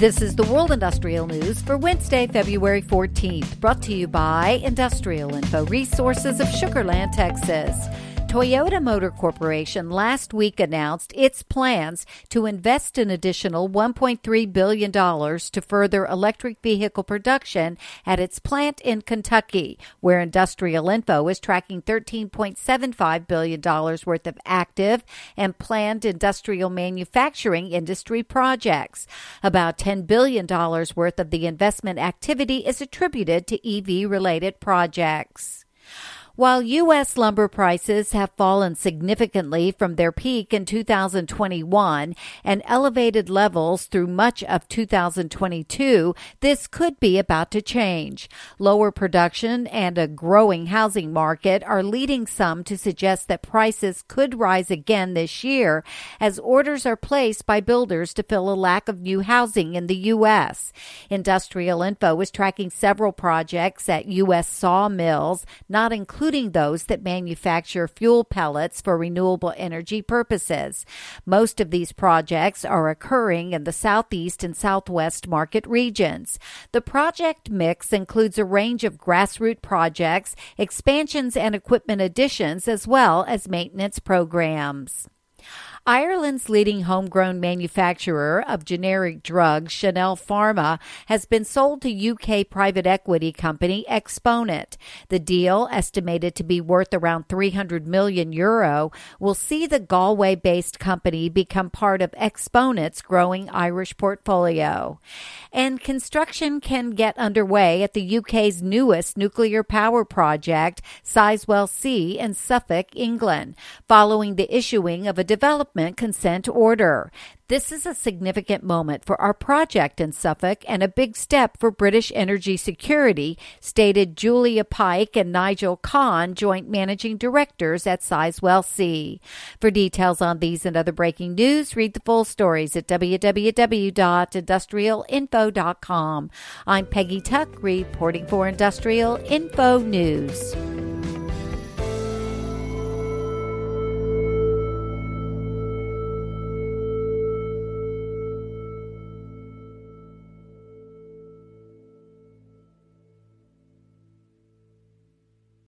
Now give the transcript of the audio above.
This is the World Industrial News for Wednesday, February 14th, brought to you by Industrial Info Resources of Sugar Land, Texas. Toyota Motor Corporation last week announced its plans to invest an additional $1.3 billion to further electric vehicle production at its plant in Kentucky, where Industrial Info is tracking $13.75 billion worth of active and planned industrial manufacturing industry projects. About $10 billion worth of the investment activity is attributed to EV related projects. While U.S. lumber prices have fallen significantly from their peak in 2021 and elevated levels through much of 2022, this could be about to change. Lower production and a growing housing market are leading some to suggest that prices could rise again this year as orders are placed by builders to fill a lack of new housing in the U.S. Industrial Info is tracking several projects at U.S. sawmills, not including including those that manufacture fuel pellets for renewable energy purposes. Most of these projects are occurring in the southeast and southwest market regions. The project mix includes a range of grassroots projects, expansions, and equipment additions, as well as maintenance programs. Ireland's leading homegrown manufacturer of generic drugs, Chanelle Pharma, has been sold to UK private equity company Exponent. The deal, estimated to be worth around 300 million euro, will see the Galway-based company become part of Exponent's growing Irish portfolio. And construction can get underway at the UK's newest nuclear power project, Sizewell C in Suffolk, England, following the issuing of a development development consent order. This is a significant moment for our project in Suffolk and a big step for British energy security, stated Julia Pyke and Nigel Cann, joint managing directors at Sizewell C. For details on these and other breaking news, read the full stories at www.industrialinfo.com. I'm Peggy Tuck, reporting for Industrial Info News.